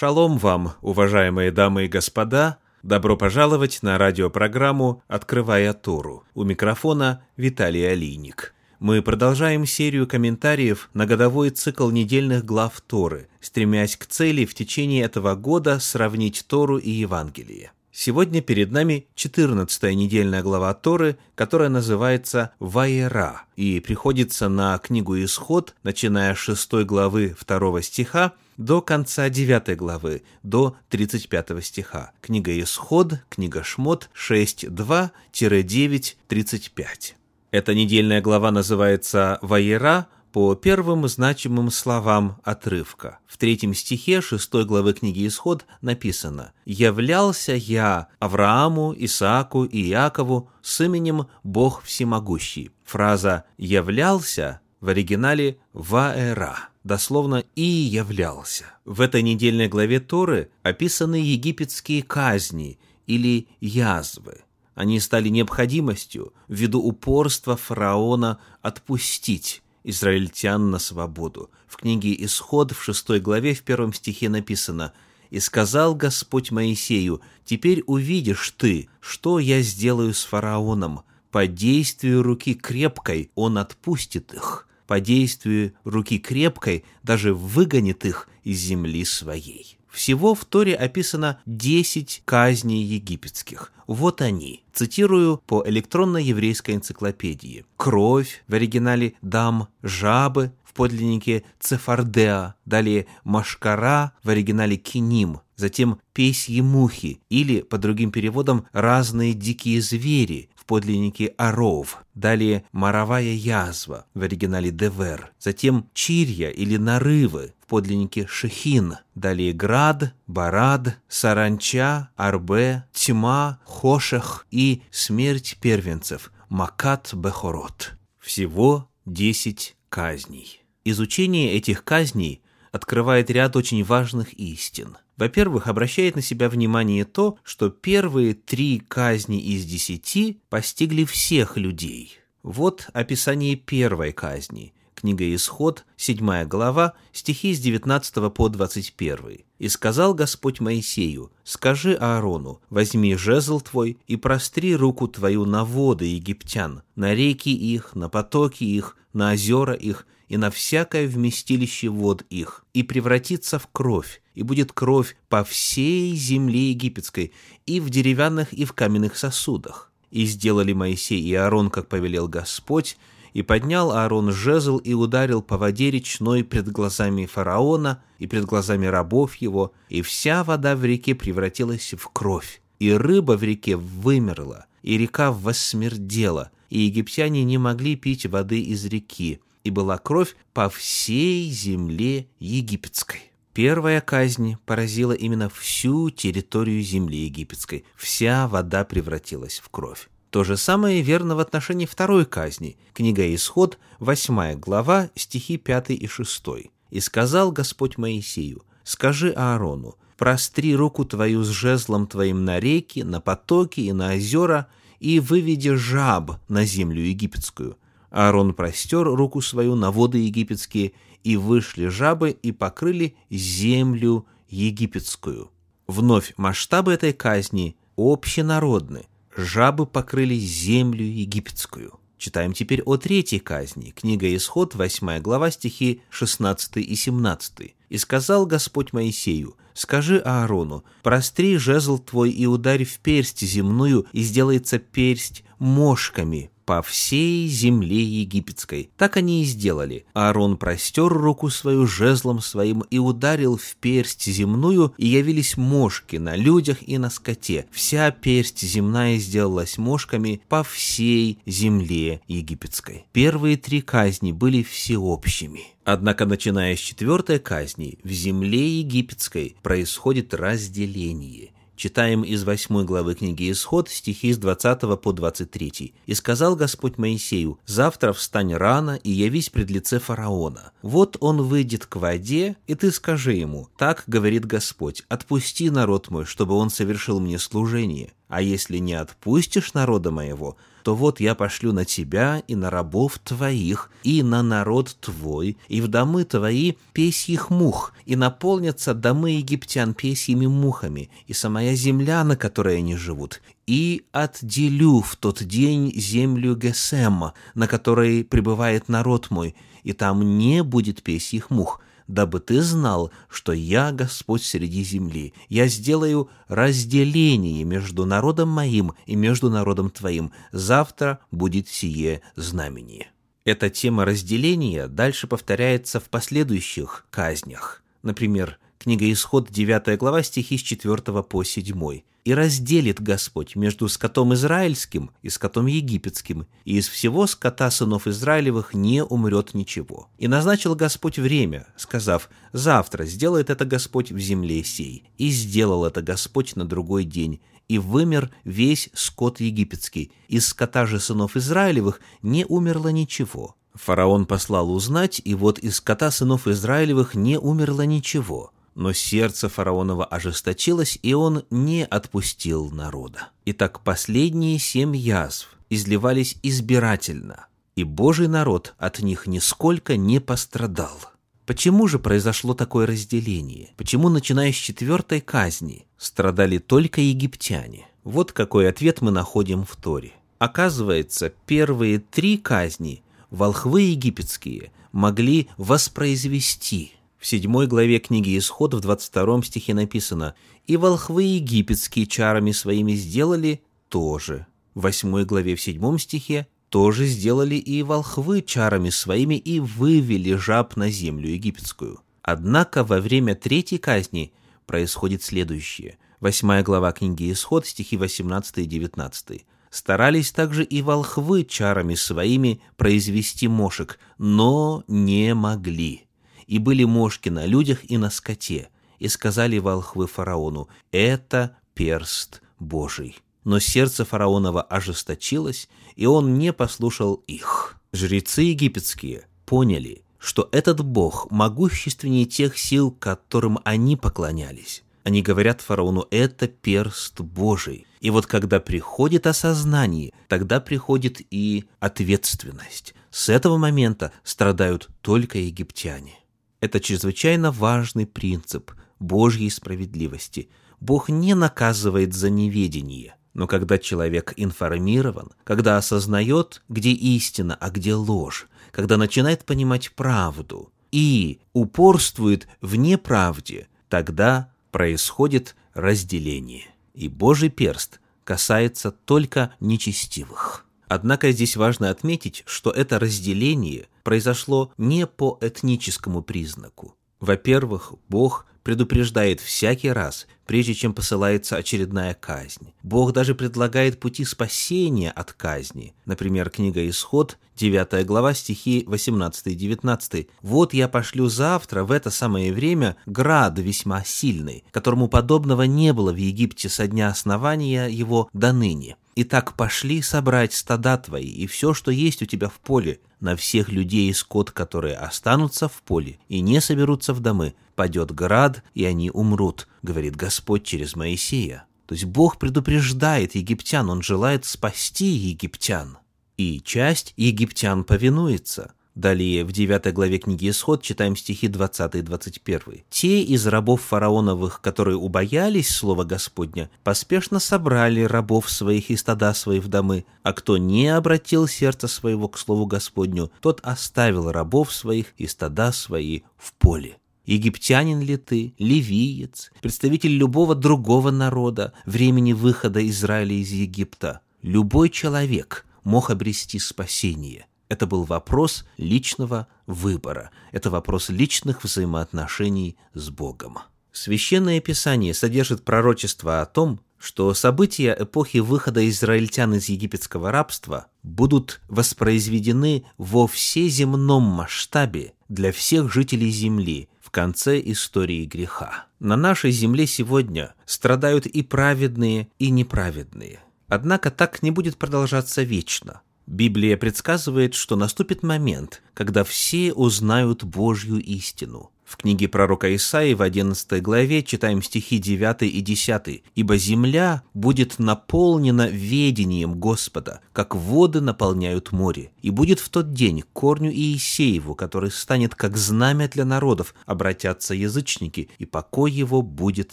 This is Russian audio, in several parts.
Шалом вам, уважаемые дамы и господа! Добро пожаловать на радиопрограмму «Открывая Тору». У микрофона Виталий Алийник. Мы продолжаем серию комментариев на годовой цикл недельных глав Торы, стремясь к цели в течение этого года сравнить Тору и Евангелие. Сегодня перед нами 14 недельная глава Торы, которая называется «Ваера» и приходится на книгу «Исход», начиная с 6 главы 2 стиха до конца 9 главы, до 35 стиха. Книга «Исход», книга «Шмот» 6.2-9.35. Эта недельная глава называется «Ваера», по первым значимым словам отрывка. В третьем стихе шестой главы книги Исход написано «Являлся я Аврааму, Исааку и Иакову с именем Бог Всемогущий». Фраза «являлся» в оригинале «ваэра», дословно «и являлся». В этой недельной главе Торы описаны египетские казни или язвы. Они стали необходимостью ввиду упорства фараона отпустить израильтян на свободу. В книге «Исход» в шестой главе в первом стихе написано «И сказал Господь Моисею, теперь увидишь ты, что я сделаю с фараоном. По действию руки крепкой он отпустит их, по действию руки крепкой даже выгонит их из земли своей». Всего в Торе описано 10 казней египетских. Вот они. Цитирую по электронной еврейской энциклопедии. Кровь в оригинале дам, жабы в подлиннике цефардеа, далее машкара в оригинале киним, затем песьи мухи или, по другим переводам, разные дикие звери подлиннике оров, далее моровая язва в оригинале девер, затем чирья или нарывы в подлиннике шехин, далее град, барад, саранча, арбе, тьма, хошех и смерть первенцев, макат бехорот. Всего десять казней. Изучение этих казней открывает ряд очень важных истин. Во-первых, обращает на себя внимание то, что первые три казни из десяти постигли всех людей. Вот описание первой казни. Книга Исход, 7 глава, стихи с 19 по 21. «И сказал Господь Моисею, скажи Аарону, возьми жезл твой и простри руку твою на воды египтян, на реки их, на потоки их, на озера их, и на всякое вместилище вод их, и превратится в кровь, и будет кровь по всей земле египетской, и в деревянных, и в каменных сосудах. И сделали Моисей и Аарон, как повелел Господь, и поднял Аарон жезл и ударил по воде речной пред глазами фараона и пред глазами рабов его, и вся вода в реке превратилась в кровь, и рыба в реке вымерла, и река воссмердела, и египтяне не могли пить воды из реки, и была кровь по всей земле египетской. Первая казнь поразила именно всю территорию земли египетской. Вся вода превратилась в кровь. То же самое верно в отношении второй казни. Книга Исход, 8 глава, стихи 5 и 6. «И сказал Господь Моисею, скажи Аарону, простри руку твою с жезлом твоим на реки, на потоки и на озера, и выведи жаб на землю египетскую, Аарон простер руку свою на воды египетские, и вышли жабы и покрыли землю египетскую. Вновь масштабы этой казни общенародны. Жабы покрыли землю египетскую. Читаем теперь о третьей казни. Книга Исход, 8 глава, стихи 16 и 17. «И сказал Господь Моисею, скажи Аарону, простри жезл твой и ударь в персть земную, и сделается персть мошками, по всей земле египетской. Так они и сделали. Аарон простер руку свою жезлом своим и ударил в персть земную, и явились мошки на людях и на скоте. Вся персть земная сделалась мошками по всей земле египетской. Первые три казни были всеобщими. Однако, начиная с четвертой казни, в земле египетской происходит разделение – Читаем из 8 главы книги Исход, стихи с 20 по 23. «И сказал Господь Моисею, завтра встань рано и явись пред лице фараона. Вот он выйдет к воде, и ты скажи ему, так говорит Господь, отпусти народ мой, чтобы он совершил мне служение. А если не отпустишь народа моего, то вот я пошлю на тебя и на рабов твоих, и на народ твой, и в домы твои песьих мух, и наполнятся домы египтян песьими мухами, и самая земля, на которой они живут, и отделю в тот день землю Гесема, на которой пребывает народ мой, и там не будет песьих мух, дабы ты знал, что я Господь среди земли. Я сделаю разделение между народом моим и между народом твоим. Завтра будет сие знамение». Эта тема разделения дальше повторяется в последующих казнях. Например, Книга Исход, 9 глава, стихи с 4 по 7. «И разделит Господь между скотом израильским и скотом египетским, и из всего скота сынов Израилевых не умрет ничего. И назначил Господь время, сказав, завтра сделает это Господь в земле сей. И сделал это Господь на другой день, и вымер весь скот египетский. Из скота же сынов Израилевых не умерло ничего». Фараон послал узнать, и вот из скота сынов Израилевых не умерло ничего. Но сердце фараонова ожесточилось, и он не отпустил народа. Итак, последние семь язв изливались избирательно, и Божий народ от них нисколько не пострадал. Почему же произошло такое разделение? Почему, начиная с четвертой казни, страдали только египтяне? Вот какой ответ мы находим в Торе. Оказывается, первые три казни волхвы египетские могли воспроизвести – в седьмой главе книги Исход в 22 стихе написано «И волхвы египетские чарами своими сделали тоже». В восьмой главе в седьмом стихе тоже сделали и волхвы чарами своими и вывели жаб на землю египетскую. Однако во время третьей казни происходит следующее. Восьмая глава книги Исход, стихи 18 и 19. Старались также и волхвы чарами своими произвести мошек, но не могли и были мошки на людях и на скоте, и сказали волхвы фараону, «Это перст Божий». Но сердце фараонова ожесточилось, и он не послушал их. Жрецы египетские поняли, что этот бог могущественнее тех сил, которым они поклонялись. Они говорят фараону, это перст Божий. И вот когда приходит осознание, тогда приходит и ответственность. С этого момента страдают только египтяне. Это чрезвычайно важный принцип Божьей справедливости. Бог не наказывает за неведение, но когда человек информирован, когда осознает, где истина, а где ложь, когда начинает понимать правду и упорствует в неправде, тогда происходит разделение. И Божий перст касается только нечестивых. Однако здесь важно отметить, что это разделение произошло не по этническому признаку. Во-первых, Бог предупреждает всякий раз, прежде чем посылается очередная казнь. Бог даже предлагает пути спасения от казни. Например, книга «Исход», 9 глава, стихи 18 и 19. «Вот я пошлю завтра в это самое время град весьма сильный, которому подобного не было в Египте со дня основания его до ныне. Итак, пошли собрать стада твои и все, что есть у тебя в поле, на всех людей и скот, которые останутся в поле и не соберутся в домы, падет град, и они умрут, говорит Господь через Моисея. То есть Бог предупреждает египтян, Он желает спасти египтян. И часть египтян повинуется – Далее, в 9 главе книги Исход читаем стихи 20 и 21. «Те из рабов фараоновых, которые убоялись слова Господня, поспешно собрали рабов своих и стада своих в домы, а кто не обратил сердце своего к слову Господню, тот оставил рабов своих и стада свои в поле». Египтянин ли ты, ливиец, представитель любого другого народа, времени выхода Израиля из Египта? Любой человек мог обрести спасение. Это был вопрос личного выбора. Это вопрос личных взаимоотношений с Богом. Священное Писание содержит пророчество о том, что события эпохи выхода израильтян из египетского рабства будут воспроизведены во всеземном масштабе для всех жителей земли в конце истории греха. На нашей земле сегодня страдают и праведные, и неправедные. Однако так не будет продолжаться вечно. Библия предсказывает, что наступит момент, когда все узнают Божью истину. В книге пророка Исаии в 11 главе читаем стихи 9 и 10. «Ибо земля будет наполнена ведением Господа, как воды наполняют море. И будет в тот день корню Иисееву, который станет как знамя для народов, обратятся язычники, и покой его будет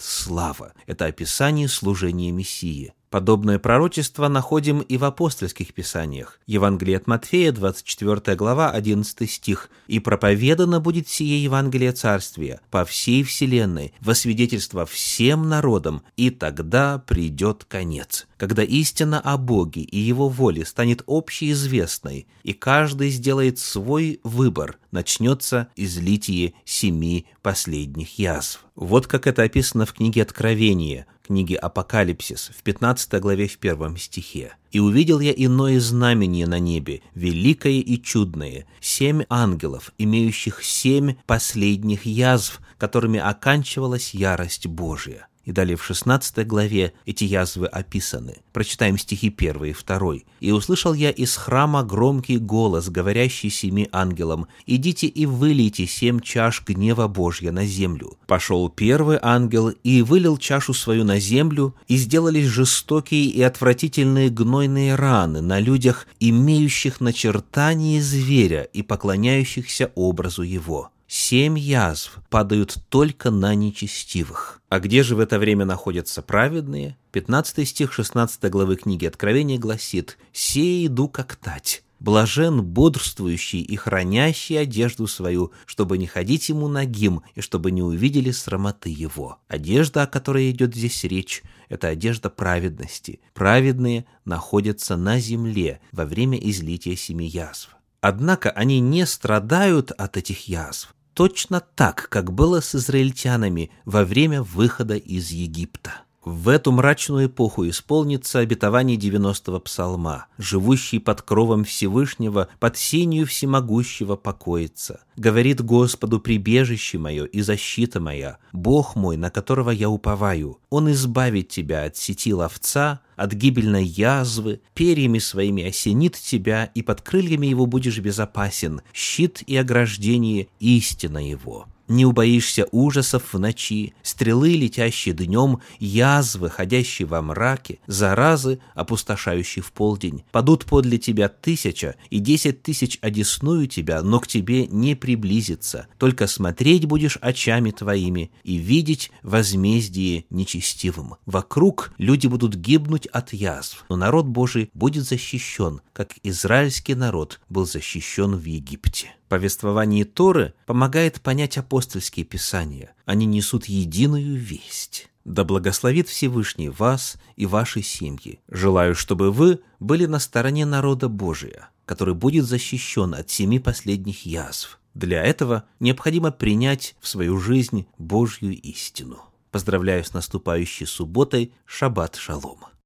слава». Это описание служения Мессии. Подобное пророчество находим и в апостольских писаниях. Евангелие от Матфея, 24 глава, 11 стих. «И проповедано будет сие Евангелие Царствия по всей вселенной, во свидетельство всем народам, и тогда придет конец, когда истина о Боге и Его воле станет общеизвестной, и каждый сделает свой выбор, начнется излитие семи последних язв». Вот как это описано в книге Откровения – книги Апокалипсис в 15 главе в первом стихе. «И увидел я иное знамение на небе, великое и чудное, семь ангелов, имеющих семь последних язв, которыми оканчивалась ярость Божия». И далее в 16 главе эти язвы описаны. Прочитаем стихи 1 и 2. «И услышал я из храма громкий голос, говорящий семи ангелам, «Идите и вылейте семь чаш гнева Божья на землю». Пошел первый ангел и вылил чашу свою на землю, и сделались жестокие и отвратительные гнойные раны на людях, имеющих начертание зверя и поклоняющихся образу его семь язв падают только на нечестивых. А где же в это время находятся праведные? 15 стих 16 главы книги Откровения гласит «Сей иду как тать». Блажен бодрствующий и хранящий одежду свою, чтобы не ходить ему нагим и чтобы не увидели срамоты его. Одежда, о которой идет здесь речь, это одежда праведности. Праведные находятся на земле во время излития семи язв. Однако они не страдают от этих язв, точно так, как было с израильтянами во время выхода из Египта. В эту мрачную эпоху исполнится обетование 90-го псалма. «Живущий под кровом Всевышнего, под сенью всемогущего покоится. Говорит Господу прибежище мое и защита моя, Бог мой, на которого я уповаю. Он избавит тебя от сети ловца, от гибельной язвы, перьями своими осенит тебя, и под крыльями его будешь безопасен, щит и ограждение – истина его» не убоишься ужасов в ночи, стрелы, летящие днем, язвы, ходящие во мраке, заразы, опустошающие в полдень. Падут подле тебя тысяча, и десять тысяч одесную тебя, но к тебе не приблизится. Только смотреть будешь очами твоими и видеть возмездие нечестивым. Вокруг люди будут гибнуть от язв, но народ Божий будет защищен, как израильский народ был защищен в Египте. Повествование Торы помогает понять апостольские писания. Они несут единую весть. Да благословит Всевышний вас и ваши семьи. Желаю, чтобы вы были на стороне народа Божия, который будет защищен от семи последних язв. Для этого необходимо принять в свою жизнь Божью истину. Поздравляю с наступающей субботой. Шаббат шалом.